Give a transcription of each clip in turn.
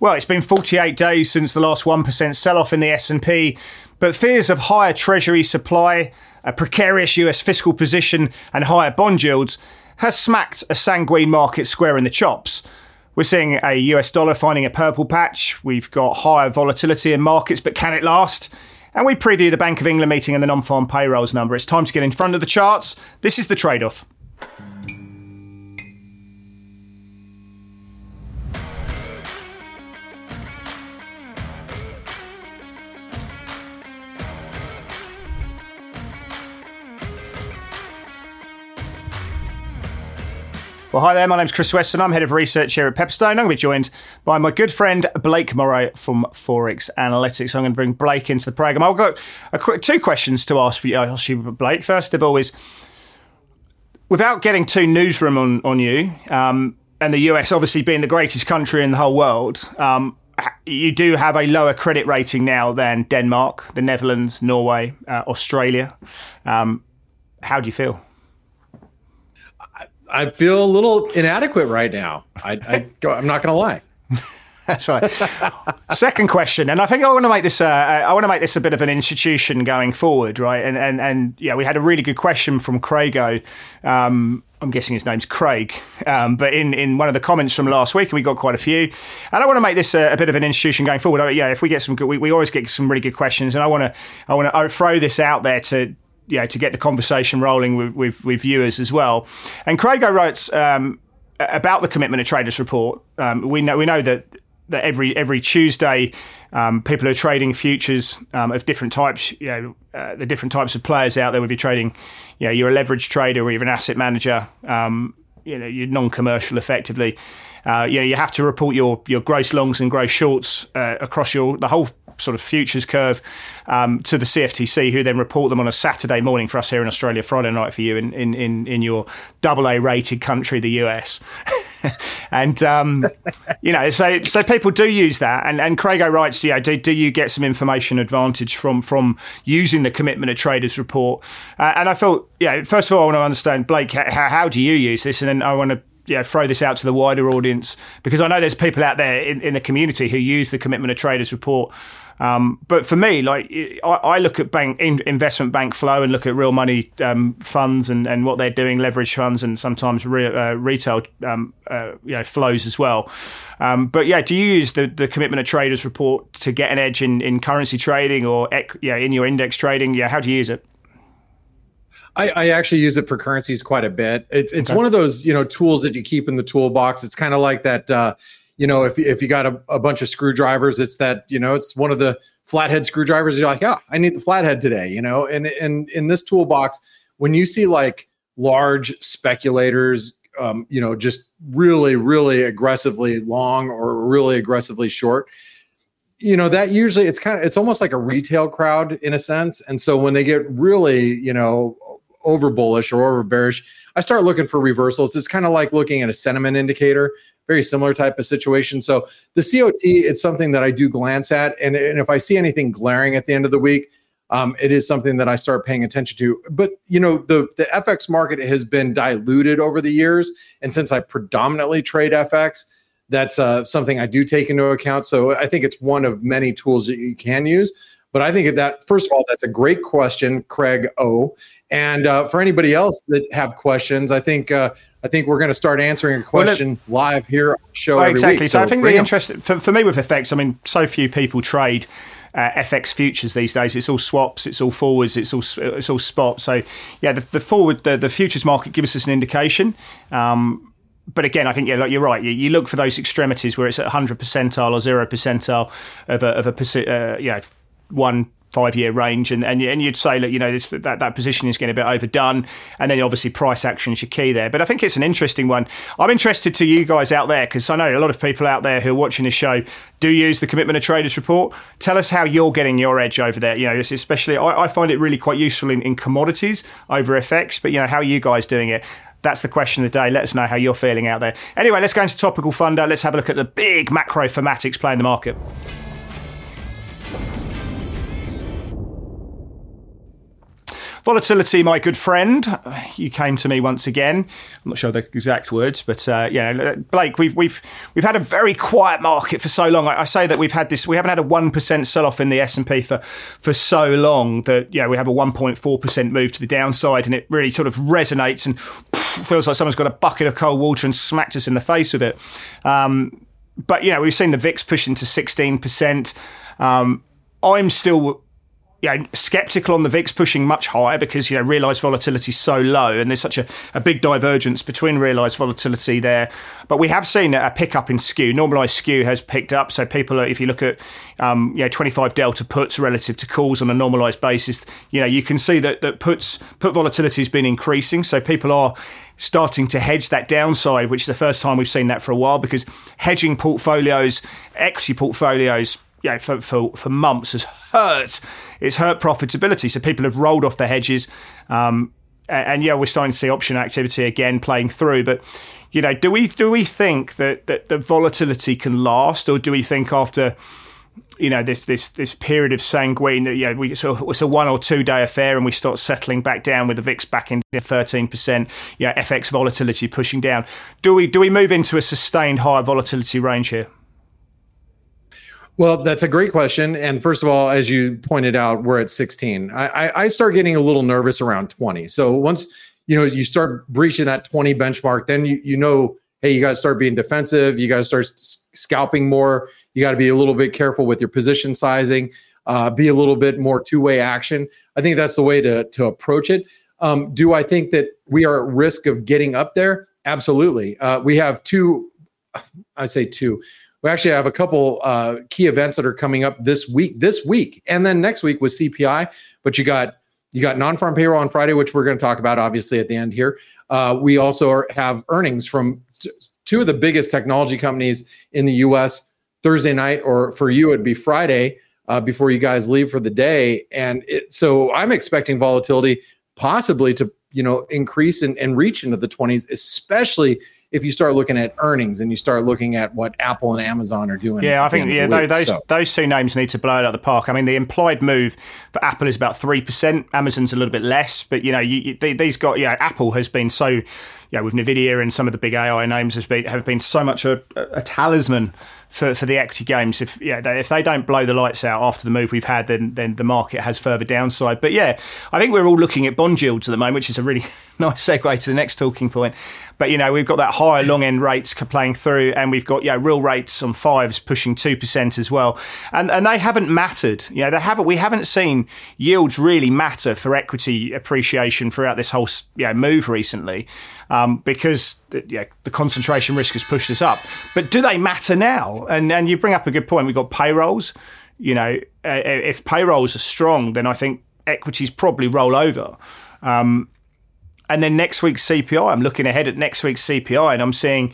Well, it's been 48 days since the last 1% sell-off in the S&P, but fears of higher treasury supply, a precarious US fiscal position and higher bond yields has smacked a sanguine market square in the chops. We're seeing a US dollar finding a purple patch. We've got higher volatility in markets, but can it last? And we preview the Bank of England meeting and the non-farm payrolls number. It's time to get in front of the charts. This is the trade-off. Well, hi there. My name's Chris Weston. I'm head of research here at Pepperstone. I'm going to be joined by my good friend Blake Morrow from Forex Analytics. I'm going to bring Blake into the program. I've got quick, two questions to ask you, ask you, Blake. First of all, is without getting too newsroom on on you, um, and the US obviously being the greatest country in the whole world. Um, you do have a lower credit rating now than Denmark, the Netherlands, Norway, uh, Australia. Um, how do you feel? I feel a little inadequate right now. I, I go, I'm not going to lie. That's right. Second question, and I think I want to make this. Uh, I want to make this a bit of an institution going forward, right? And and and yeah, we had a really good question from Craigo. Um, I'm guessing his name's Craig, um, but in, in one of the comments from last week, we got quite a few, and I want to make this a, a bit of an institution going forward. I, yeah, if we get some good, we, we always get some really good questions, and I want to I want to throw this out there to you know, to get the conversation rolling with, with, with viewers as well. And Craigo writes um, about the commitment of traders report. Um, we know we know that that every every Tuesday, um, people are trading futures um, of different types. You know, uh, the different types of players out there. If you're trading, you know, you're a leverage trader or you're an asset manager. Um, you know, you're non-commercial effectively. Uh, you know, you have to report your your gross longs and gross shorts uh, across your the whole sort of futures curve um, to the CFTC, who then report them on a Saturday morning for us here in Australia, Friday night for you in in in, in your double A rated country, the US. and um, you know, so so people do use that, and and Craigo writes, you know, do, do you get some information advantage from from using the commitment of traders report? Uh, and I felt, yeah, first of all, I want to understand, Blake, how, how do you use this, and then I want to you know, throw this out to the wider audience because I know there's people out there in, in the community who use the Commitment of Traders report. Um, but for me, like I, I look at bank in, investment bank flow and look at real money um, funds and, and what they're doing, leverage funds, and sometimes re, uh, retail um, uh, you know, flows as well. Um, but yeah, do you use the, the Commitment of Traders report to get an edge in, in currency trading or yeah, in your index trading? Yeah, how do you use it? I, I, actually use it for currencies quite a bit. It's it's okay. one of those you know tools that you keep in the toolbox. It's kind of like that. Uh, you know, if if you got a, a, bunch of screwdrivers, it's that you know it's one of the flathead screwdrivers. You're like, oh, I need the flathead today. You know, and and in this toolbox, when you see like large speculators. Um, you know, just really, really aggressively long or really aggressively short you know that usually it's kind of it's almost like a retail crowd in a sense and so when they get really you know over bullish or over bearish, I start looking for reversals. It's kind of like looking at a sentiment indicator, very similar type of situation. So the COT it's something that I do glance at, and, and if I see anything glaring at the end of the week, um, it is something that I start paying attention to. But you know, the the FX market has been diluted over the years, and since I predominantly trade FX, that's uh, something I do take into account. So I think it's one of many tools that you can use. But I think that first of all, that's a great question, Craig O. And uh, for anybody else that have questions, I think uh, I think we're going to start answering a question well, live here on the show well, exactly. Week, so, so, I think the interest for, for me with FX, I mean, so few people trade. Uh, FX futures these days. It's all swaps, it's all forwards, it's all it's all spot. So yeah, the, the forward the, the futures market gives us an indication. Um, but again, I think yeah, like you're right. You, you, look for those extremities where it's at 100 percentile or zero percentile of a, of a uh, you know one five year range, and, and and you'd say that you know this, that that position is getting a bit overdone, and then obviously price action is your key there. But I think it's an interesting one. I'm interested to you guys out there because I know a lot of people out there who are watching the show do use the Commitment of Traders report. Tell us how you're getting your edge over there. You know, especially I, I find it really quite useful in, in commodities over FX, but you know how are you guys doing it? That's the question of the day. Let us know how you're feeling out there. Anyway, let's go into topical funder. Let's have a look at the big macro thematics playing the market. Volatility, my good friend. You came to me once again. I'm not sure the exact words, but uh, yeah, Blake, we've we've we've had a very quiet market for so long. I, I say that we've had this. We haven't had a one percent sell off in the S and P for for so long that yeah, we have a 1.4 percent move to the downside, and it really sort of resonates and feels like someone's got a bucket of cold water and smacked us in the face with it. Um, but you know, we've seen the VIX pushing to 16 percent. Um, I'm still you know, skeptical on the VIX pushing much higher because, you know, realised volatility is so low and there's such a, a big divergence between realised volatility there. But we have seen a pickup in skew. Normalised skew has picked up. So people, are, if you look at, um, you know, 25 delta puts relative to calls on a normalised basis, you know, you can see that, that puts, put volatility has been increasing. So people are starting to hedge that downside, which is the first time we've seen that for a while because hedging portfolios, equity portfolios, you know, for, for, for months has hurt. It's hurt profitability. So people have rolled off the hedges. Um, and, and, yeah, we're starting to see option activity again playing through. But you know, do we do we think that that the volatility can last, or do we think after you know this this this period of sanguine that you know we it's a one or two day affair and we start settling back down with the VIX back in 13%, yeah, FX volatility pushing down. Do we do we move into a sustained higher volatility range here? Well, that's a great question. And first of all, as you pointed out, we're at 16. I, I, start getting a little nervous around 20. So once you know you start breaching that 20 benchmark, then you you know, hey, you got to start being defensive. You got to start scalping more. You got to be a little bit careful with your position sizing. Uh, be a little bit more two way action. I think that's the way to to approach it. Um, do I think that we are at risk of getting up there? Absolutely. Uh, we have two. I say two we actually have a couple uh, key events that are coming up this week, this week, and then next week with CPI. But you got you got non-farm payroll on Friday, which we're going to talk about obviously at the end here. Uh, we also are, have earnings from t- two of the biggest technology companies in the U.S. Thursday night, or for you it'd be Friday uh, before you guys leave for the day. And it, so I'm expecting volatility possibly to you know increase and, and reach into the 20s, especially if you start looking at earnings and you start looking at what Apple and Amazon are doing. Yeah, I think yeah, those so. those two names need to blow it out of the park. I mean, the implied move for Apple is about three percent. Amazon's a little bit less, but you know, you, you, these got yeah, Apple has been so yeah, with Nvidia and some of the big AI names has been have been so much a, a talisman for, for the equity games. If yeah, they, if they don't blow the lights out after the move we've had, then then the market has further downside. But yeah, I think we're all looking at bond yields at the moment, which is a really nice segue to the next talking point. But you know, we've got that higher long end rates playing through, and we've got yeah, real rates on fives pushing two percent as well, and and they haven't mattered. You know, they haven't. We haven't seen yields really matter for equity appreciation throughout this whole you know, move recently um, because the, yeah, the concentration risk has pushed us up. But do they matter now? And and you bring up a good point. We've got payrolls. You know, uh, if payrolls are strong, then I think equities probably roll over. Um, and then next week's CPI, I'm looking ahead at next week's CPI, and I'm seeing,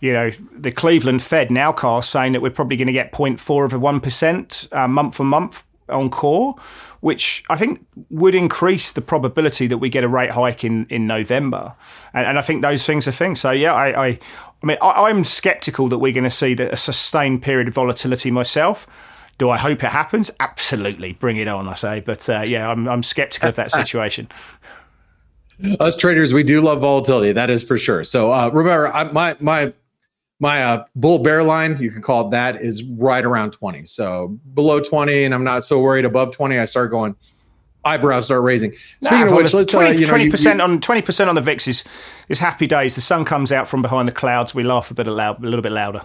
you know, the Cleveland Fed nowcast saying that we're probably going to get 0.4 of a one percent uh, month for month on core, which I think would increase the probability that we get a rate hike in, in November. And, and I think those things are things. So, yeah, I, I, I mean, I, am skeptical that we're going to see the, a sustained period of volatility myself. Do I hope it happens? Absolutely. Bring it on, I say. But uh, yeah, I'm, I'm skeptical of that situation. Us traders, we do love volatility. That is for sure. So uh, remember, I, my my my uh, bull bear line, you can call it that, is right around 20. So below 20, and I'm not so worried. Above 20, I start going eyebrows start raising. Speaking nah, of which, let's 20, uh, 20% on 20% on the VIX is, is happy days. The sun comes out from behind the clouds. We laugh a bit loud, a little bit louder.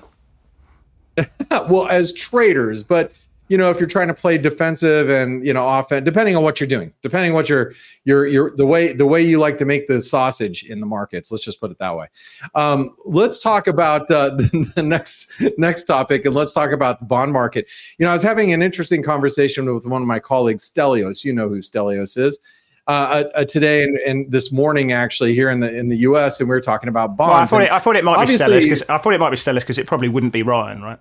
well, as traders, but you know, if you're trying to play defensive and you know offense, depending on what you're doing, depending on what you're you're you're the way the way you like to make the sausage in the markets. Let's just put it that way. Um, let's talk about uh, the, the next next topic, and let's talk about the bond market. You know, I was having an interesting conversation with one of my colleagues, Stelios. You know who Stelios is. Uh, uh, today and, and, this morning actually here in the in the U.S. and we were talking about bonds. Well, I, thought it, I, thought it, might be Stelios because I thought it might be Stelios because it probably wouldn't be Ryan, right?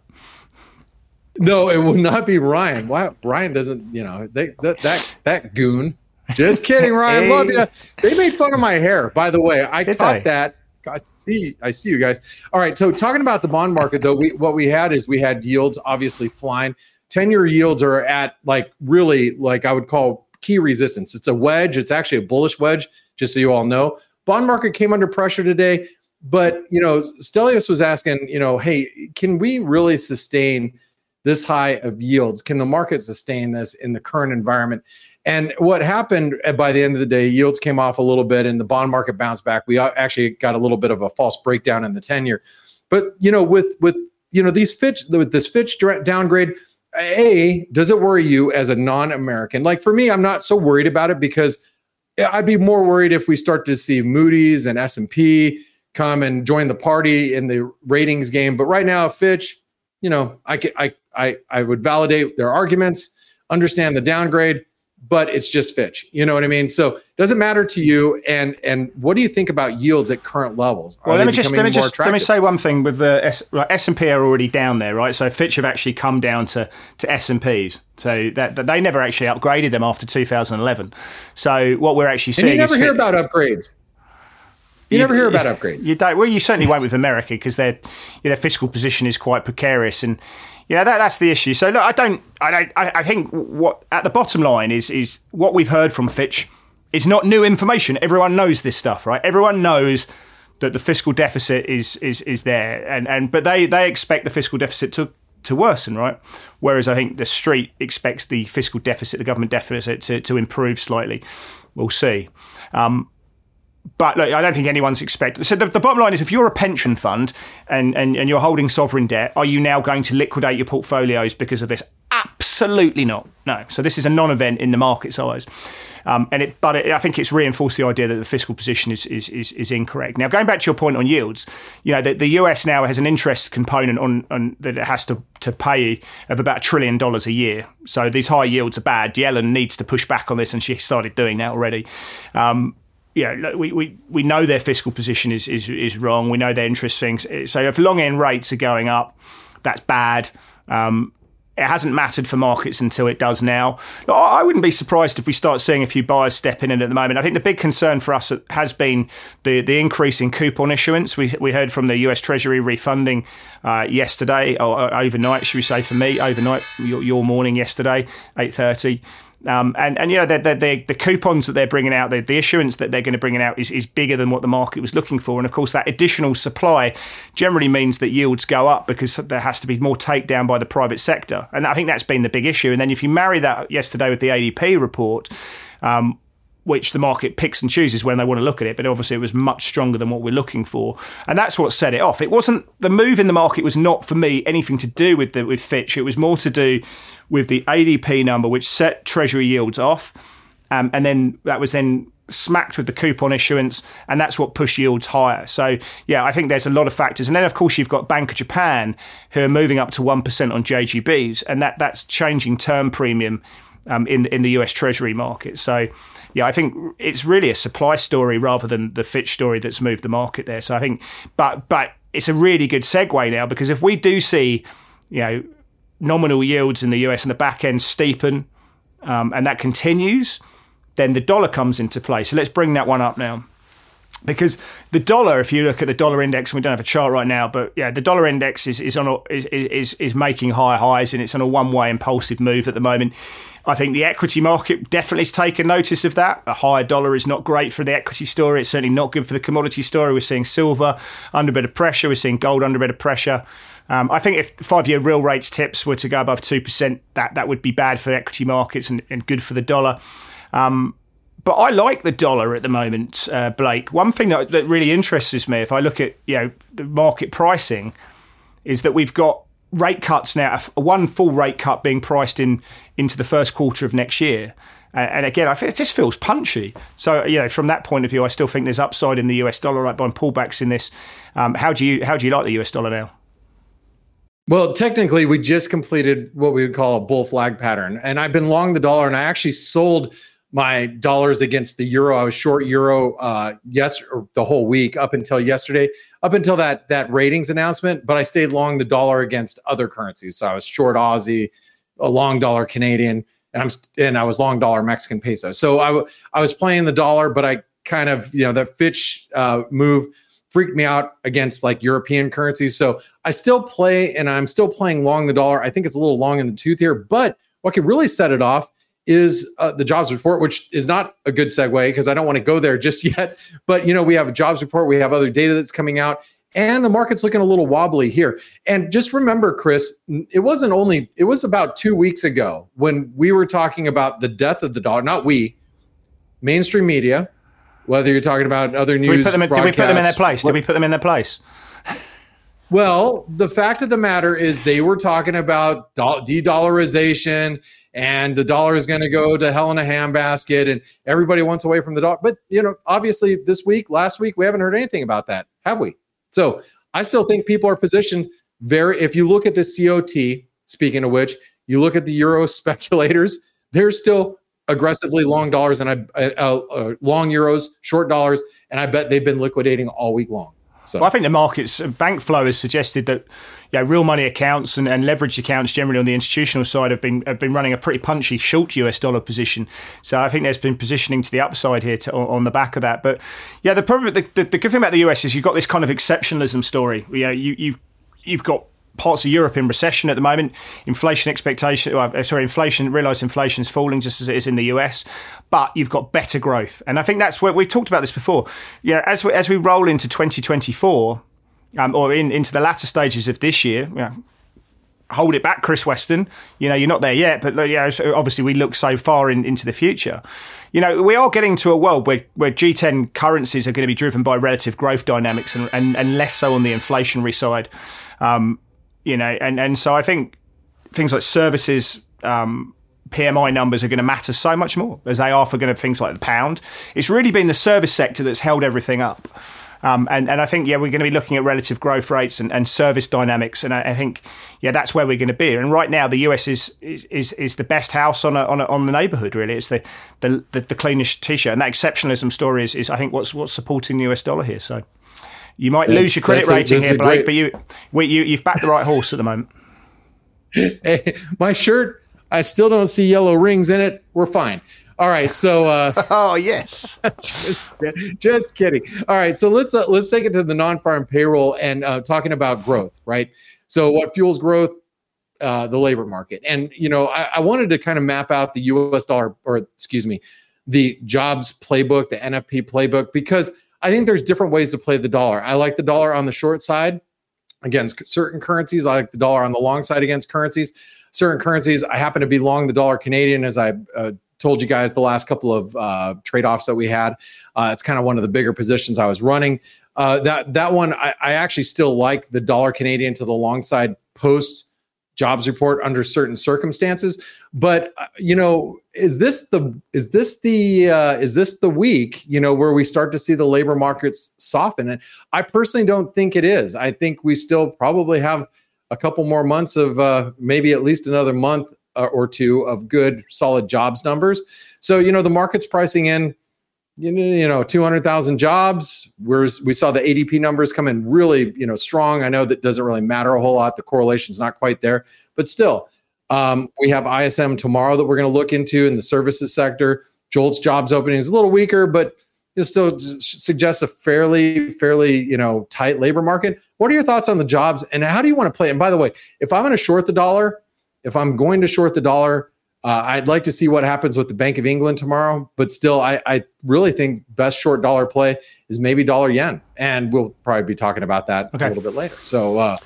No, it will not be Ryan. Why Ryan doesn't, you know, they that that, that goon. Just kidding, Ryan. hey. Love you. They made fun of my hair, by the way. I Did caught they? that. I see. I see you guys. All right. So talking about the bond market, though, we what we had is we had yields obviously flying. Ten year yields are at like really like I would call key resistance. It's a wedge. It's actually a bullish wedge, just so you all know. Bond market came under pressure today, but you know, Stelios was asking, you know, hey, can we really sustain this high of yields? Can the market sustain this in the current environment? And what happened uh, by the end of the day, yields came off a little bit and the bond market bounced back. We actually got a little bit of a false breakdown in the 10 year. But, you know, with, with, you know, these Fitch, with this Fitch downgrade, A, does it worry you as a non American? Like for me, I'm not so worried about it because I'd be more worried if we start to see Moody's and S&P come and join the party in the ratings game. But right now, Fitch, you know, I, can, I, I, I would validate their arguments, understand the downgrade but it's just Fitch. You know what I mean? So does it matter to you? And and what do you think about yields at current levels? Are well, let me just let me just attractive? let me say one thing. With the S and P are already down there, right? So Fitch have actually come down to to S and P's. So that, that, they never actually upgraded them after 2011. So what we're actually seeing, and you never hear about upgrades. You, you, never hear about upgrades. You don't. Well, you certainly won't with America because their their fiscal position is quite precarious, and you know that that's the issue. So look, I don't, I don't, I, I think what at the bottom line is is what we've heard from Fitch is not new information. Everyone knows this stuff, right? Everyone knows that the fiscal deficit is is is there, and and but they they expect the fiscal deficit to to worsen, right? Whereas I think the street expects the fiscal deficit, the government deficit, to, to improve slightly. We'll see. Um, but look, I don't think anyone's expected. So the, the, bottom line is, if you're a pension fund and, and, and you're holding sovereign debt, are you now going to liquidate your portfolios because of this? Absolutely not. No. So this is a non-event in the market's eyes. Um, and it, but it, I think it's reinforced the idea that the fiscal position is, is, is, is, incorrect. Now, going back to your point on yields, you know, the, the US now has an interest component on, on that it has to, to pay of about a trillion dollars a year. So these high yields are bad. Yellen needs to push back on this, and she started doing that already. Um, yeah, we, we, we know their fiscal position is, is, is wrong. We know their interest things. So if long end rates are going up, that's bad. Um, it hasn't mattered for markets until it does now. I wouldn't be surprised if we start seeing a few buyers stepping in at the moment. I think the big concern for us has been the, the increase in coupon issuance. We, we heard from the US Treasury refunding uh, yesterday, or overnight, should we say, for me, overnight, your, your morning yesterday, 8.30. Um, and, and, you know, the, the, the, coupons that they're bringing out, the, the issuance that they're going to bring out is, is bigger than what the market was looking for. And of course, that additional supply generally means that yields go up because there has to be more takedown by the private sector. And I think that's been the big issue. And then if you marry that yesterday with the ADP report, um, which the market picks and chooses when they want to look at it. But obviously, it was much stronger than what we're looking for, and that's what set it off. It wasn't the move in the market was not for me anything to do with the, with Fitch. It was more to do with the ADP number, which set Treasury yields off, um, and then that was then smacked with the coupon issuance, and that's what pushed yields higher. So, yeah, I think there's a lot of factors. And then, of course, you've got Bank of Japan, who are moving up to 1% on JGBs, and that, that's changing term premium um, in, in the US Treasury market. So, yeah, I think it's really a supply story rather than the Fitch story that's moved the market there. So I think, but but it's a really good segue now because if we do see, you know, nominal yields in the US and the back end steepen, um, and that continues, then the dollar comes into play. So let's bring that one up now because the dollar, if you look at the dollar index, and we don't have a chart right now, but yeah, the dollar index is is on a, is, is is making higher highs, and it's on a one way impulsive move at the moment. I think the equity market definitely has taken notice of that. A higher dollar is not great for the equity story. It's certainly not good for the commodity story. We're seeing silver under a bit of pressure. We're seeing gold under a bit of pressure. Um, I think if five-year real rates TIPS were to go above two percent, that that would be bad for equity markets and, and good for the dollar. Um, but I like the dollar at the moment, uh, Blake. One thing that, that really interests me, if I look at you know the market pricing, is that we've got rate cuts now, one full rate cut being priced in into the first quarter of next year. And again, I think it just feels punchy. So, you know, from that point of view, I still think there's upside in the US dollar, right? By pullbacks in this. Um, how do you how do you like the US dollar now? Well, technically, we just completed what we would call a bull flag pattern, and I've been long the dollar, and I actually sold my dollars against the euro. I was short euro uh, yes the whole week up until yesterday, up until that that ratings announcement. But I stayed long the dollar against other currencies. So I was short Aussie, a long dollar Canadian, and I'm and I was long dollar Mexican peso. So I, w- I was playing the dollar, but I kind of you know that Fitch uh, move freaked me out against like European currencies. So I still play, and I'm still playing long the dollar. I think it's a little long in the tooth here, but what could really set it off is uh, the jobs report, which is not a good segue because I don't want to go there just yet. But you know, we have a jobs report, we have other data that's coming out, and the market's looking a little wobbly here. And just remember, Chris, it wasn't only it was about two weeks ago when we were talking about the death of the dollar. Not we, mainstream media. Whether you're talking about other news, did we put them in, did we put them in their place? Did we put them in their place? Well, the fact of the matter is, they were talking about de-dollarization, and the dollar is going to go to hell in a handbasket, and everybody wants away from the dollar. But you know, obviously, this week, last week, we haven't heard anything about that, have we? So I still think people are positioned very. If you look at the COT, speaking of which, you look at the euro speculators, they're still aggressively long dollars and I uh, uh, long euros, short dollars, and I bet they've been liquidating all week long. So well, I think the markets, uh, bank flow has suggested that yeah, real money accounts and, and leveraged accounts generally on the institutional side have been have been running a pretty punchy short US dollar position. So I think there's been positioning to the upside here to, on the back of that. But yeah, the problem, the, the, the good thing about the US is you've got this kind of exceptionalism story. Know, you, you've you've got parts of Europe in recession at the moment. Inflation expectation, uh, sorry, inflation, realised inflation is falling just as it is in the US, but you've got better growth. And I think that's where we've talked about this before. Yeah, as we, as we roll into 2024, um, or in, into the latter stages of this year, hold it back, Chris Weston. You know, you're not there yet, but you know, obviously we look so far in, into the future. You know, we are getting to a world where, where G10 currencies are going to be driven by relative growth dynamics and, and, and less so on the inflationary side. Um, you know, and, and so I think things like services, um, PMI numbers are going to matter so much more as they are for going to things like the pound. It's really been the service sector that's held everything up. Um, and, and I think, yeah, we're going to be looking at relative growth rates and, and service dynamics. And I, I, think, yeah, that's where we're going to be. And right now, the US is is, is the best house on a, on, a, on the neighborhood, really. It's the, the, the, the cleanest t shirt. And that exceptionalism story is, is, I think, what's, what's supporting the US dollar here. So you might lose your credit rating a, here, Blake, great... but you, we, you, you've backed the right horse at the moment. Hey, my shirt, I still don't see yellow rings in it. We're fine. All right, so uh, oh yes, just, just kidding. All right, so let's uh, let's take it to the non-farm payroll and uh, talking about growth, right? So what fuels growth? Uh, the labor market, and you know, I, I wanted to kind of map out the U.S. dollar, or excuse me, the jobs playbook, the NFP playbook, because I think there's different ways to play the dollar. I like the dollar on the short side against certain currencies. I like the dollar on the long side against currencies. Certain currencies, I happen to be long the dollar Canadian, as I uh, told you guys the last couple of uh, trade offs that we had. Uh, it's kind of one of the bigger positions I was running. Uh, that that one I, I, actually still like the dollar Canadian to the long side post jobs report under certain circumstances. But uh, you know, is this the is this the uh, is this the week you know where we start to see the labor markets soften? And I personally don't think it is. I think we still probably have a couple more months of uh, maybe at least another month uh, or two of good, solid jobs numbers. So, you know, the market's pricing in, you know, you know 200,000 jobs. We're, we saw the ADP numbers come in really, you know, strong. I know that doesn't really matter a whole lot. The correlation's not quite there, but still, um, we have ISM tomorrow that we're going to look into in the services sector. JOLTS jobs opening is a little weaker, but it still suggests a fairly, fairly, you know, tight labor market. What are your thoughts on the jobs and how do you want to play? And by the way, if I'm going to short the dollar, if I'm going to short the dollar, uh, I'd like to see what happens with the Bank of England tomorrow. But still, I, I really think best short dollar play is maybe dollar yen, and we'll probably be talking about that okay. a little bit later. So. Uh,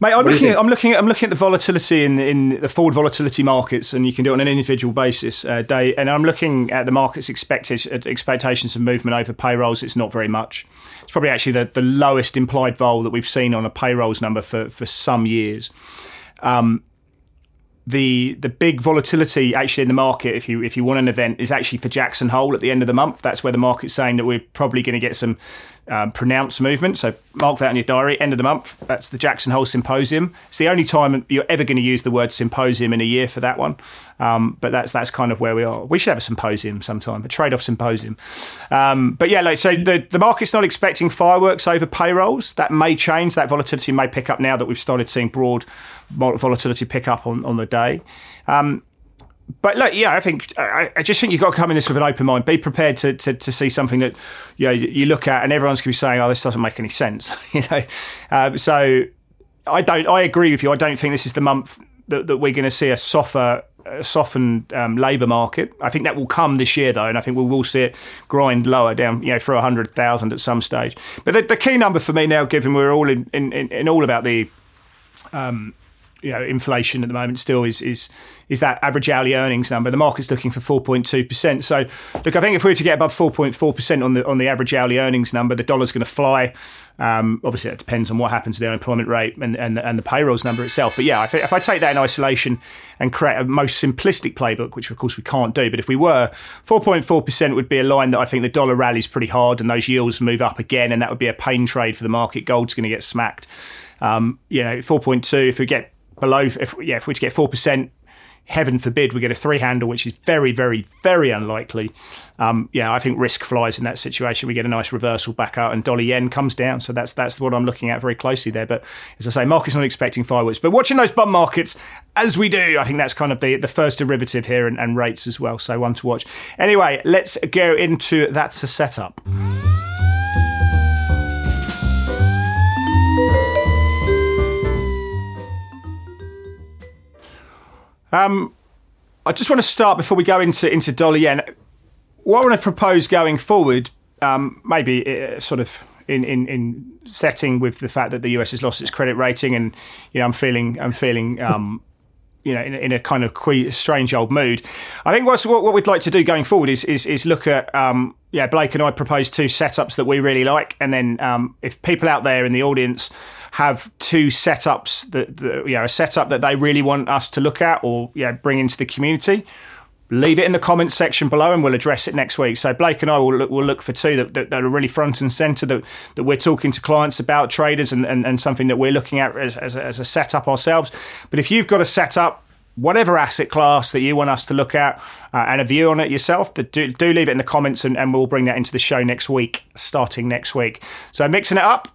Mate, I'm looking, at, I'm looking at I'm looking at the volatility in in the forward volatility markets, and you can do it on an individual basis, uh, day. And I'm looking at the market's expected uh, expectations of movement over payrolls. It's not very much. It's probably actually the, the lowest implied vol that we've seen on a payrolls number for for some years. Um, the the big volatility actually in the market, if you if you want an event, is actually for Jackson Hole at the end of the month. That's where the market's saying that we're probably going to get some um, pronounced movement. So mark that in your diary. End of the month. That's the Jackson Hole Symposium. It's the only time you're ever going to use the word symposium in a year for that one. Um, but that's that's kind of where we are. We should have a symposium sometime, a trade-off symposium. Um, but yeah, like, so the the market's not expecting fireworks over payrolls. That may change. That volatility may pick up now that we've started seeing broad volatility pick up on on the day. Um, but look, yeah, I think I, I, just think you've got to come in this with an open mind. Be prepared to, to, to see something that you know, you look at, and everyone's going to be saying, "Oh, this doesn't make any sense." you know, um, so I don't. I agree with you. I don't think this is the month that, that we're going to see a softer softened um, labour market. I think that will come this year, though, and I think we will see it grind lower down, you know, hundred thousand at some stage. But the, the, key number for me now, given we're all in, in, in all about the um, you know inflation at the moment still is is is that average hourly earnings number. The market's looking for 4.2 percent. So look, I think if we were to get above 4.4 percent on the on the average hourly earnings number, the dollar's going to fly. Um, obviously, that depends on what happens to the unemployment rate and and, and the payrolls number itself. But yeah, if, if I take that in isolation and create a most simplistic playbook, which of course we can't do, but if we were, 4.4 percent would be a line that I think the dollar rallies pretty hard and those yields move up again, and that would be a pain trade for the market. Gold's going to get smacked. Um, you know, 4.2. If we get below, if yeah, if we to get four percent, heaven forbid we get a three handle, which is very, very, very unlikely. Um, yeah, I think risk flies in that situation. We get a nice reversal back out, and dollar yen comes down. So that's that's what I'm looking at very closely there. But as I say, markets not expecting fireworks, but watching those bond markets as we do, I think that's kind of the the first derivative here, and, and rates as well. So one to watch. Anyway, let's go into that's a setup. Um, I just want to start before we go into into dollar yen. What I want to propose going forward, um, maybe uh, sort of in, in, in setting with the fact that the US has lost its credit rating, and you know I'm feeling I'm feeling um, you know in, in, a kind of que- strange old mood. I think what what we'd like to do going forward is is, is look at um, yeah Blake and I propose two setups that we really like, and then um, if people out there in the audience have two setups that, that you know a setup that they really want us to look at or yeah bring into the community leave it in the comments section below and we'll address it next week. So Blake and I will look, will look for two that, that, that, are really front and center that, that we're talking to clients about traders and, and, and something that we're looking at as, as, a, as a setup ourselves. But if you've got a setup, whatever asset class that you want us to look at uh, and a view on it yourself, do, do leave it in the comments and, and we'll bring that into the show next week, starting next week. So mixing it up,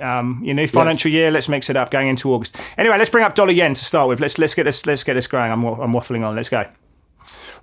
um, your new financial yes. year. Let's mix it up going into August. Anyway, let's bring up dollar yen to start with. Let's let's get this let's get this going. I'm I'm waffling on. Let's go.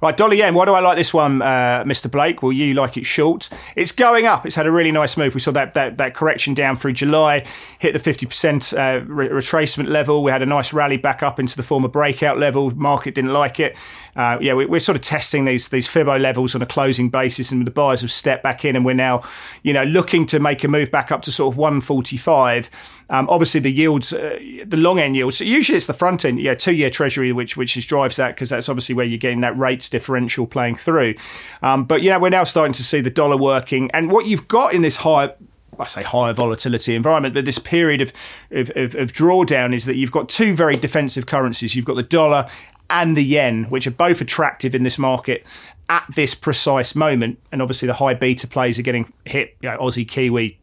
Right, Dolly yen. Why do I like this one, uh, Mr. Blake? Well, you like it short. It's going up. It's had a really nice move. We saw that that, that correction down through July, hit the 50% uh, re- retracement level. We had a nice rally back up into the former breakout level. Market didn't like it. Uh, yeah, we, are sort of testing these these Fibo levels on a closing basis, and the buyers have stepped back in, and we're now, you know, looking to make a move back up to sort of 145. Um, obviously, the yields, uh, the long end yields. So usually, it's the front end, yeah, two year Treasury, which which is, drives that because that's obviously where you're getting that rates differential playing through. Um, but know, we're now starting to see the dollar working, and what you've got in this high. I say higher volatility environment, but this period of, of, of, of drawdown is that you've got two very defensive currencies. You've got the dollar and the yen, which are both attractive in this market at this precise moment. And obviously, the high beta plays are getting hit. You know, Aussie, Kiwi,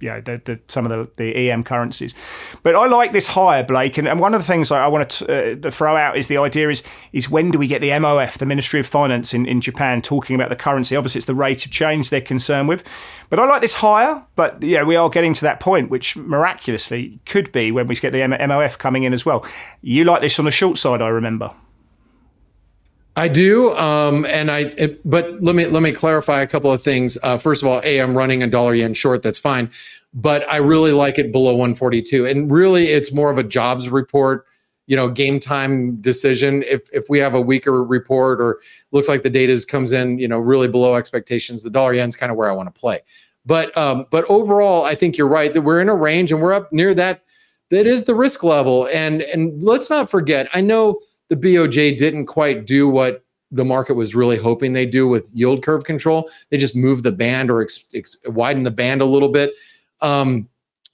you know, the, the, some of the, the EM currencies. But I like this higher, Blake. And, and one of the things I, I want to, uh, throw out is the idea is is when do we get the MOF, the Ministry of Finance in, in Japan, talking about the currency? Obviously, it's the rate of change they're concerned with. But I like this higher. But yeah, we are getting to that point, which miraculously could be when we get the MOF coming in as well. You like this on the short side, I remember. I do, um, and I. It, but let me let me clarify a couple of things. Uh, first of all, a I'm running a dollar yen short. That's fine, but I really like it below 142. And really, it's more of a jobs report, you know, game time decision. If if we have a weaker report or looks like the data comes in, you know, really below expectations, the dollar yen's kind of where I want to play. But um, but overall, I think you're right that we're in a range and we're up near that. That is the risk level, and and let's not forget. I know the BOJ didn't quite do what the market was really hoping they do with yield curve control. They just moved the band or ex, ex, widen the band a little bit. Um,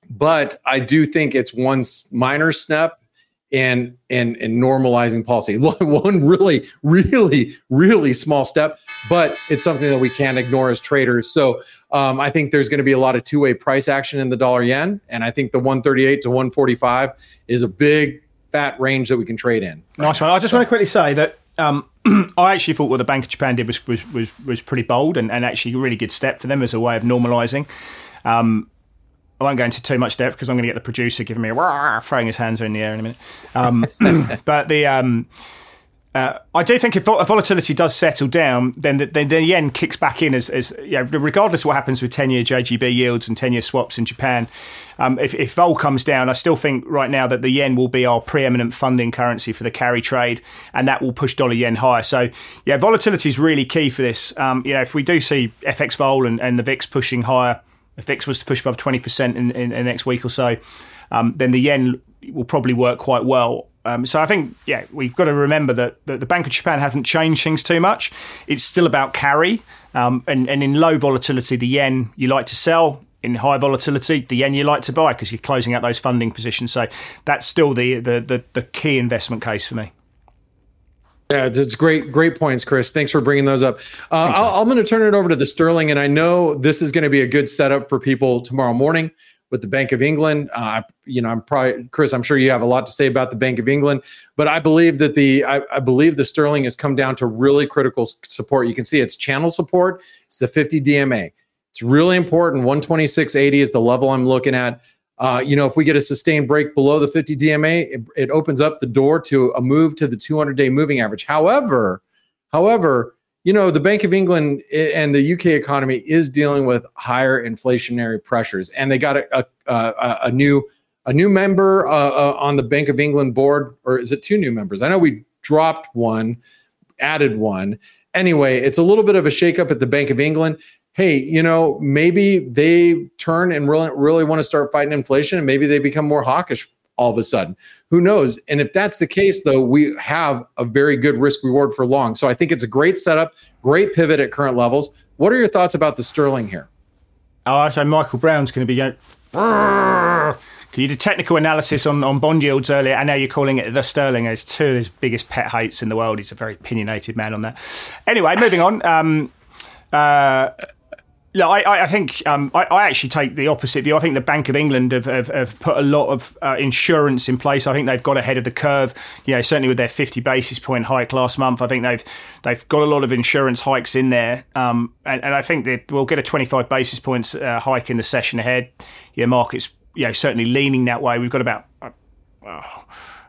but I do think it's one minor step in in in normalizing policy. One really, really, really small step, but it's something that we can't ignore as traders. So um, I think there's going to be a lot of two way price action in the dollar yen, and I think the 138 to 145 is a big fat range that we can trade in. Right nice one. I just so. want to quickly say that um, I actually thought what the Bank of Japan did was was was, was pretty bold and, and actually a really good step for them as a way of normalising. Um, I won't go into too much depth because I'm going to get the producer giving me a throwing his hands in the air in a minute. Um, but the um, Uh, I do think if volatility does settle down, then the, the, yen kicks back in as, as regardless of what happens with 10 year JGB yields and 10 year swaps in Japan. Um, if, if vol comes down, I still think right now that the yen will be our preeminent funding currency for the carry trade, and that will push dollar yen higher. So, yeah, volatility is really key for this. Um, you know, if we do see FX vol and, and the VIX pushing higher, if VIX was to push above 20% in, in, in the next week or so, um, then the yen will probably work quite well. Um, so I think, yeah, we've got to remember that, that, the Bank of Japan hasn't changed things too much. It's still about carry. Um, and, and in low volatility, the yen you like to sell. In high volatility, the yen you like to buy because you're closing out those funding positions. So that's still the, the, the, the key investment case for me. Yeah, that's great, great points, Chris. Thanks for bringing those up. Uh, i am going to turn it over to the sterling, and I know this is going to be a good setup for people tomorrow morning with the Bank of England. Uh, you know, I'm probably Chris. I'm sure you have a lot to say about the Bank of England, but I believe that the I, I, believe the sterling has come down to really critical support. You can see it's channel support. It's the 50 DMA. It's really important. 126.80 is the level I'm looking at. Uh, you know, if we get a sustained break below the 50 DMA, it, it opens up the door to a move to the 200 day moving average. However, however, you know, the Bank of England and the UK economy is dealing with higher inflationary pressures, and they got a, a, a new a new member uh, uh, on the Bank of England board, or is it two new members? I know we dropped one, added one. Anyway, it's a little bit of a shakeup at the Bank of England. Hey, you know, maybe they turn and really, really want to start fighting inflation, and maybe they become more hawkish all of a sudden. Who knows? And if that's the case, though, we have a very good risk reward for long. So I think it's a great setup, great pivot at current levels. What are your thoughts about the sterling here? Oh, so Michael Brown's going to be going. Can You did technical analysis on, on bond yields earlier, and now you're calling it the sterling. It's two of his biggest pet hates in the world. He's a very opinionated man on that. Anyway, moving on. Um, uh, yeah, I, I think um, I, I, actually take the opposite view. I think the Bank of England have, have, have put a lot of uh, insurance in place. I think they've got ahead of the curve. You know, certainly with their 50 basis point hike last month, I think they've they've got a lot of insurance hikes in there, um, and, and, I think that we'll get a 25 basis points uh, hike in the session ahead. Yeah, markets, you know, certainly leaning that way. We've got about. Uh,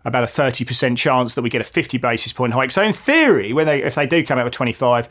about a 30% chance that we get a 50 basis point hike. So in theory, when they if they do come out with 25,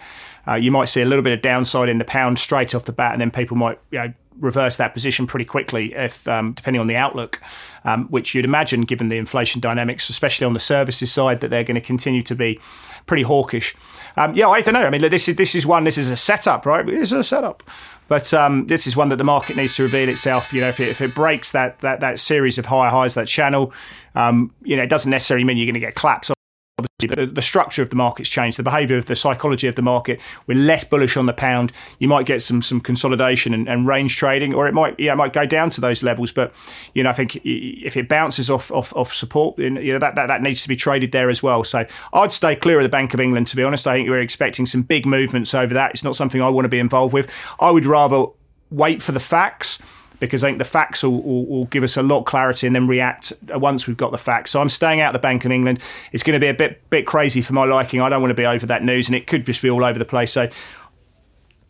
uh, you might see a little bit of downside in the pound straight off the bat, and then people might you know, reverse that position pretty quickly if um, depending on the outlook, um, which you'd imagine given the inflation dynamics, especially on the services side, that they're going to continue to be pretty hawkish. Um, yeah, I don't know. I mean, this is this is one. This is a setup, right? This is a setup, but um, this is one that the market needs to reveal itself. You know, if it, if it breaks that that that series of higher highs, that channel, um, you know, it doesn't necessarily mean you're going to get collapse obviously, the structure of the market's changed. The behaviour of the psychology of the market. We're less bullish on the pound. You might get some some consolidation and, and, range trading, or it might yeah it might go down to those levels. But you know I think if it bounces off off, off support, you know that, that that needs to be traded there as well. So I'd stay clear of the Bank of England. To be honest, I think we're expecting some big movements over that. It's not something I want to be involved with. I would rather wait for the facts because I think the facts will, will, will, give us a lot of clarity and then react once we've got the facts. So I'm staying out the Bank of England. It's going to be a bit bit crazy for my liking. I don't want to be over that news, and it could just be all over the place. So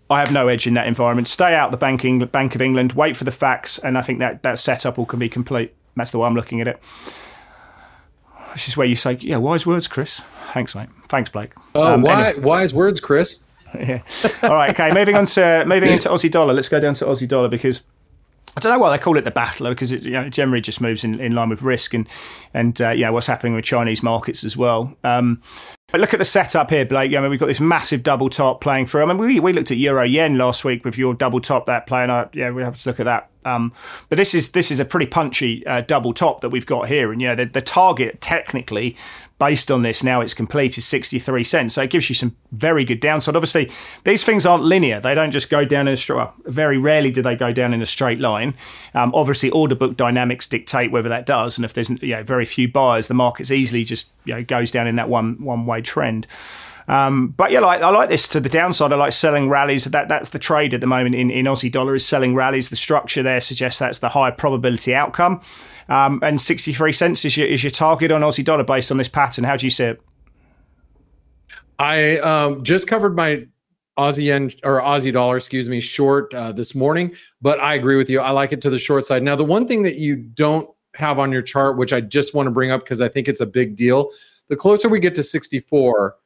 I have no edge in that environment. Stay out the Bank, England, Bank of England. Wait for the facts, and I think that that setup will can be complete. That's the way I'm looking at it. This is where you say, "Yeah, wise words, Chris." Thanks, mate. Thanks, Blake. Oh, um, why, anyway. wise words, Chris. yeah. All right. Okay. moving on to moving into Aussie dollar. Let's go down to Aussie dollar because I don't know why they call it the battler because it you know, generally just moves in, in line with risk and and uh, yeah, what's happening with Chinese markets as well. Um, but look at the setup here, Blake. I mean, we've got this massive double top playing through. I mean, we, we looked at Euro Yen last week with your double top that playing. Uh, yeah, we have to look at that. Um, but this is this is a pretty punchy uh, double top that we've got here, and you know the, the target technically based on this now it's complete is 63 cents. So it gives you some very good downside. Obviously, these things aren't linear. They don't just go down in a straight, well, very rarely do they go down in a straight line. Um, obviously, order book dynamics dictate whether that does. And if there's you know, very few buyers, the market's easily just you know, goes down in that one one way trend. Um, but yeah, like, I like this to the downside. I like selling rallies. That that's the trade at the moment in, in Aussie dollar is selling rallies. The structure there suggests that's the high probability outcome. Um, and 63 cents is your, is your target on Aussie dollar based on this pattern. How do you see it? I um, just covered my Aussie yen or Aussie dollar, excuse me, short uh, this morning, but I agree with you. I like it to the short side. Now, the one thing that you don't have on your chart, which I just want to bring up because I think it's a big deal, the closer we get to 64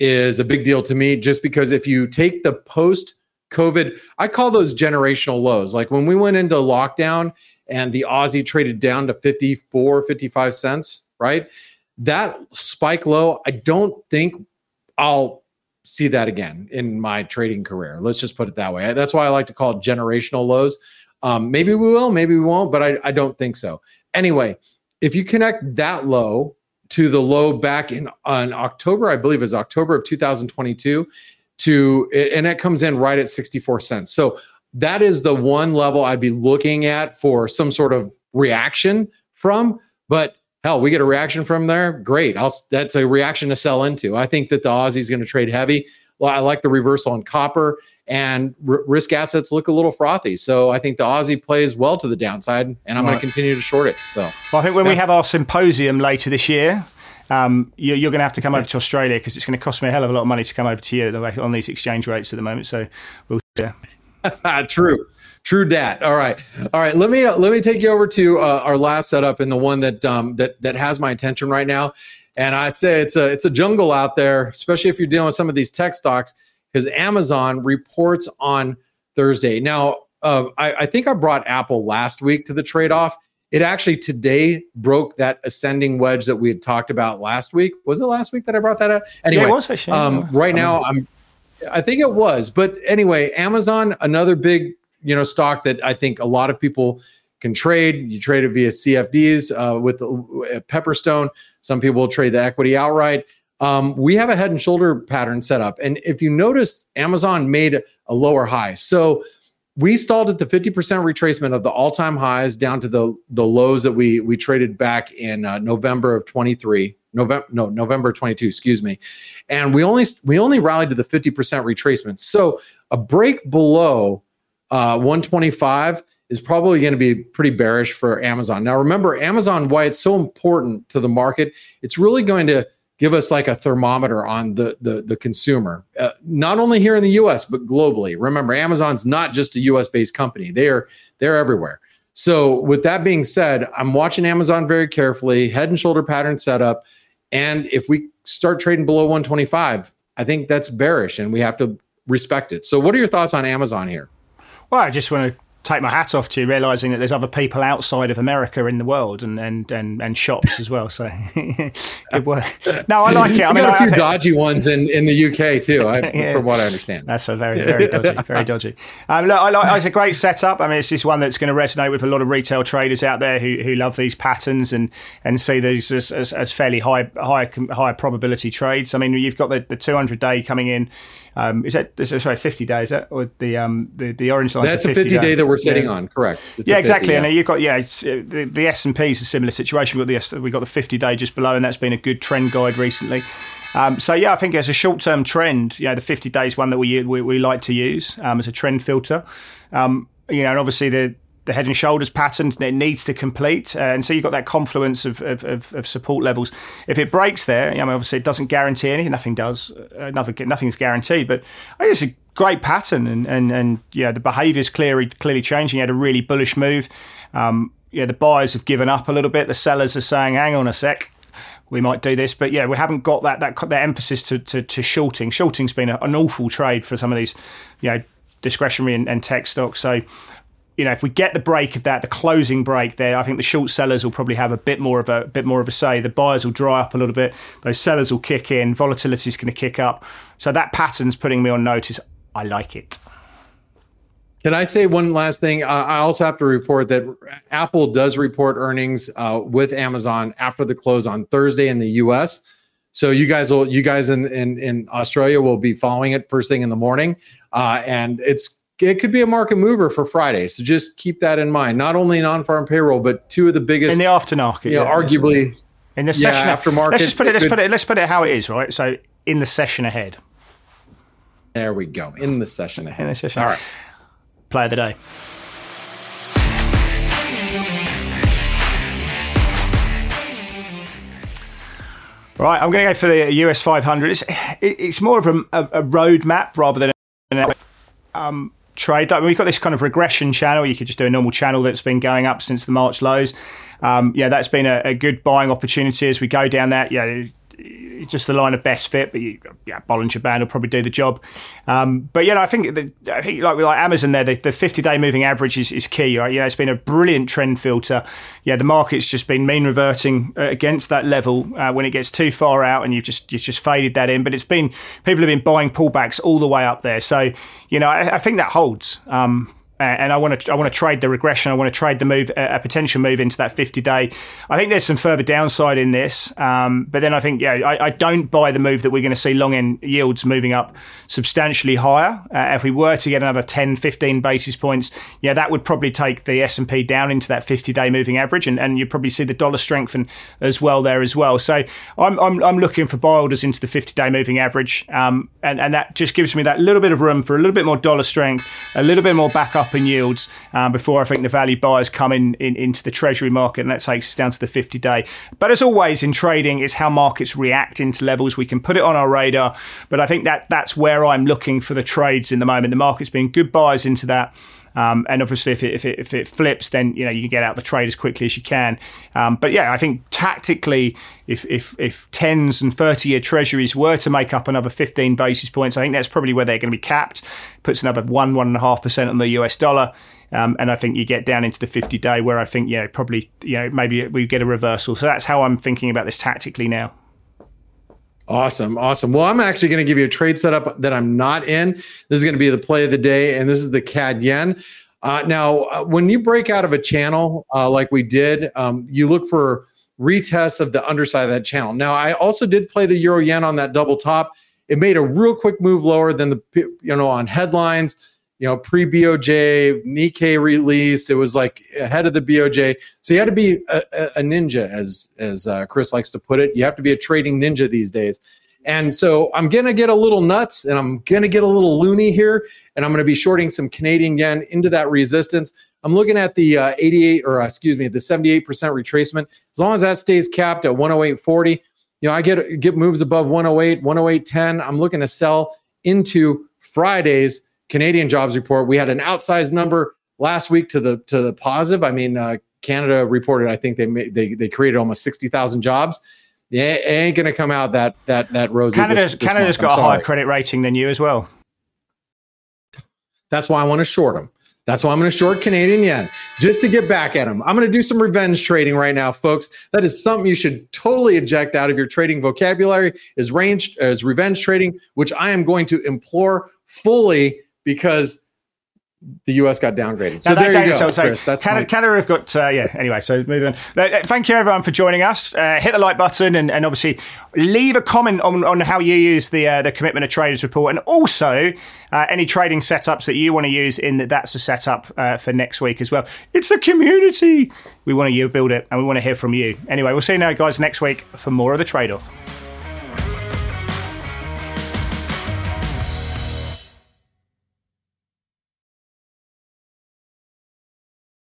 is a big deal to me just because if you take the post COVID, I call those generational lows. Like when we went into lockdown and the Aussie traded down to 54, 55 cents, right? That spike low, I don't think I'll see that again in my trading career. Let's just put it that way. That's why I like to call it generational lows. Um, maybe we will, maybe we won't, but I, I don't think so. Anyway, if you connect that low to the low back in on October, I believe is October of 2022 to and it comes in right at 64 cents. So that is the one level I'd be looking at for some sort of reaction from. But hell, we get a reaction from there. Great. I'll, that's a reaction to sell into. I think that the Aussie is going to trade heavy. Well, I like the reversal on copper and r- risk assets look a little frothy. So I think the Aussie plays well to the downside, and I'm right. going to continue to short it. So well, I think when yeah. we have our symposium later this year, um, you're, you're, going to have to come over to Australia because it's going to cost me a hell of a lot of money to come over to you on these exchange rates at the moment. So we'll yeah. True. True dat. All right, all right. Let me uh, let me take you over to uh, our last setup and the one that um, that that has my attention right now. And I say it's a it's a jungle out there, especially if you're dealing with some of these tech stocks, because Amazon reports on Thursday. Now, uh, I, I think I brought Apple last week to the trade off. It actually today broke that ascending wedge that we had talked about last week. Was it last week that I brought that up? Anyway, yeah, it was um, right now I'm I think it was. But anyway, Amazon, another big, you know, stock that I think a lot of people can trade. You trade it via CFDs uh, with uh, Pepperstone. Some people will trade the equity outright. Um, we have a head and shoulder pattern set up. And if you notice, Amazon made a lower high. So we stalled at the 50% retracement of the all-time highs down to the, the lows that we we traded back in uh, November of 23. November no November 22 excuse me. And we only we only rallied to the 50% retracement. So a break below uh, 125 is probably going to be pretty bearish for Amazon. Now remember Amazon why it's so important to the market it's really going to give us like a thermometer on the the, the consumer uh, not only here in the US but globally. Remember Amazon's not just a US based company. They're they're everywhere so with that being said I'm watching Amazon very carefully head and shoulder pattern setup and if we start trading below 125, I think that's bearish and we have to respect it. So, what are your thoughts on Amazon here? Well, I just want to take my hat off to you, realizing that there's other people outside of America in the world and and and, and shops as well. So good work. No, I like it. I mean, got a few I, dodgy ones in, in the UK too, I, yeah, from what I understand. That's a very very dodgy, very dodgy. Um, look, I like. It's a great setup. I mean, it's just one that's going to resonate with a lot of retail traders out there who, who love these patterns and and see these as, as, as fairly high high high probability trades. I mean, you've got the, the 200 day coming in. Um, is that sorry, 50 days? Or the um the, the orange line? That's a 50 day, day that we're sitting yeah. on. Correct. It's yeah, 50, exactly. Yeah. And you've got yeah the, the S and P is a similar situation. We've got the we got the 50 day just below, and that's been a good trend guide recently. Um, so yeah, I think as a short term trend, you know, the 50 days one that we we, we like to use um, as a trend filter. Um, you know, and obviously the the head and shoulders pattern it needs to complete, uh, and so you've got that confluence of, of, of, of, support levels. If it breaks there, I mean, obviously it doesn't guarantee anything. Nothing does. Uh, nothing, nothing's guaranteed. But I it's a great pattern, and and and yeah, the behaviour's clearly clearly changing. You had a really bullish move. Um, yeah, the buyers have given up a little bit. The sellers are saying, "Hang on a sec." we might do this. But yeah, we haven't got that that, that emphasis to, to, to shorting. Shorting's been a, an awful trade for some of these, you know, discretionary and, and tech stocks. So you know, if we get the break of that, the closing break there, I think the short sellers will probably have a bit more of a, bit more of a say. The buyers will dry up a little bit. Those sellers will kick in. Volatility is going to kick up. So that pattern's putting me on notice. I like it. Can I say one last thing? Uh, I also have to report that Apple does report earnings uh, with Amazon after the close on Thursday in the U.S. So you guys will, you guys in in, in Australia will be following it first thing in the morning, uh, and it's it could be a market mover for Friday. So just keep that in mind. Not only non-farm payroll, but two of the biggest in the aftermarket. You know, yeah, arguably in the session yeah, aftermarket. Let's just put it. Let's put it. Let's put it how it is. Right. So in the session ahead. There we go. In the session ahead. In the session. All right. Play of the day. Right, I'm going to go for the US 500. It's, it's more of a, a roadmap rather than a, um, trade. I mean, we've got this kind of regression channel. You could just do a normal channel that's been going up since the March lows. Um, yeah, that's been a, a, good buying opportunity as we go down that. Yeah, just the line of best fit. But you, yeah, Bollinger Band will probably do the job. Um, but yeah, no, I think the, I think like like Amazon there, the, the 50 day moving average is, is key, right? Yeah, it's been a brilliant trend filter. Yeah, the market's just been mean reverting uh, against that level uh, when it gets too far out, and you've just you've just faded that in. But it's been people have been buying pullbacks all the way up there, so you know I, I think that holds. Um, and I want to I want to trade the regression. I want to trade the move, a potential move into that 50 day. I think there's some further downside in this, um, but then I think yeah, I, I, don't buy the move that we're going to see long end yields moving up substantially higher. Uh, if we were to get another 10, 15 basis points, yeah, that would probably take the S and P down into that 50 day moving average, and, and you'd probably see the dollar strengthen as well there as well. So I'm I'm, I'm looking for buy orders into the 50 day moving average, um, and and that just gives me that little bit of room for a little bit more dollar strength, a little bit more backup up in yields um, before I think the value buyers come in, in, into the treasury market, and that takes us down to the 50 day. But as always in trading, it's how markets react into levels. We can put it on our radar, but I think that that's where I'm looking for the trades in the moment. The market's been good buyers into that. Um, and obviously, if it, if it, if it flips, then you know you can get out the trade as quickly as you can. Um, but yeah, I think tactically, if if if tens and thirty year treasuries were to make up another fifteen basis points, I think that's probably where they're going to be capped. Puts another one one and a half percent on the US dollar. Um, and I think you get down into the 50 day where I think, you know, probably, you know, maybe we get a reversal. So that's how I'm thinking about this tactically now. Awesome. Awesome. Well, I'm actually going to give you a trade setup that I'm not in. This is going to be the play of the day, and this is the CAD yen. Uh, now, uh, when you break out of a channel uh, like we did, um, you look for retests of the underside of that channel. Now, I also did play the euro yen on that double top. It made a real quick move lower than the you know on headlines you know, pre BOJ, Nikkei release. It was like ahead of the BOJ. So you had to be a, a ninja, as as uh, Chris likes to put it. You have to be a trading ninja these days. And so I'm gonna get a little nuts, and I'm gonna get a little loony here, and I'm gonna be shorting some Canadian yen into that resistance. I'm looking at the uh, 88, or uh, excuse me, the 78% retracement. As long as that stays capped at 108.40, you know, I get get moves above 108, 108.10. I'm looking to sell into Friday's Canadian jobs report. We had an outsized number last week to the to the positive. I mean, uh, Canada reported. I think they made, they they created almost sixty thousand jobs. Yeah, it ain't going to come out that that that rosy. Canada's this, this Canada's got a higher credit rating than you as well. That's why I want to short them. That's why I'm going to short Canadian yen just to get back at them. I'm going to do some revenge trading right now, folks. That is something you should totally eject out of your trading vocabulary. Is range is revenge trading, which I am going to implore fully because the US got downgraded. So there you go, so, so Chris. That's Canada, my... Canada have got, uh, yeah, anyway, so moving on. Uh, thank you everyone for joining us. Uh, hit the like button and, and, obviously leave a comment on, on how you use the uh, the Commitment of Traders report and also uh, any trading setups that you want to use in the, That's a Setup uh, for next week as well. It's a community. We want to you build it and we want to hear from you. Anyway, we'll see you now, guys, next week for more of the trade off.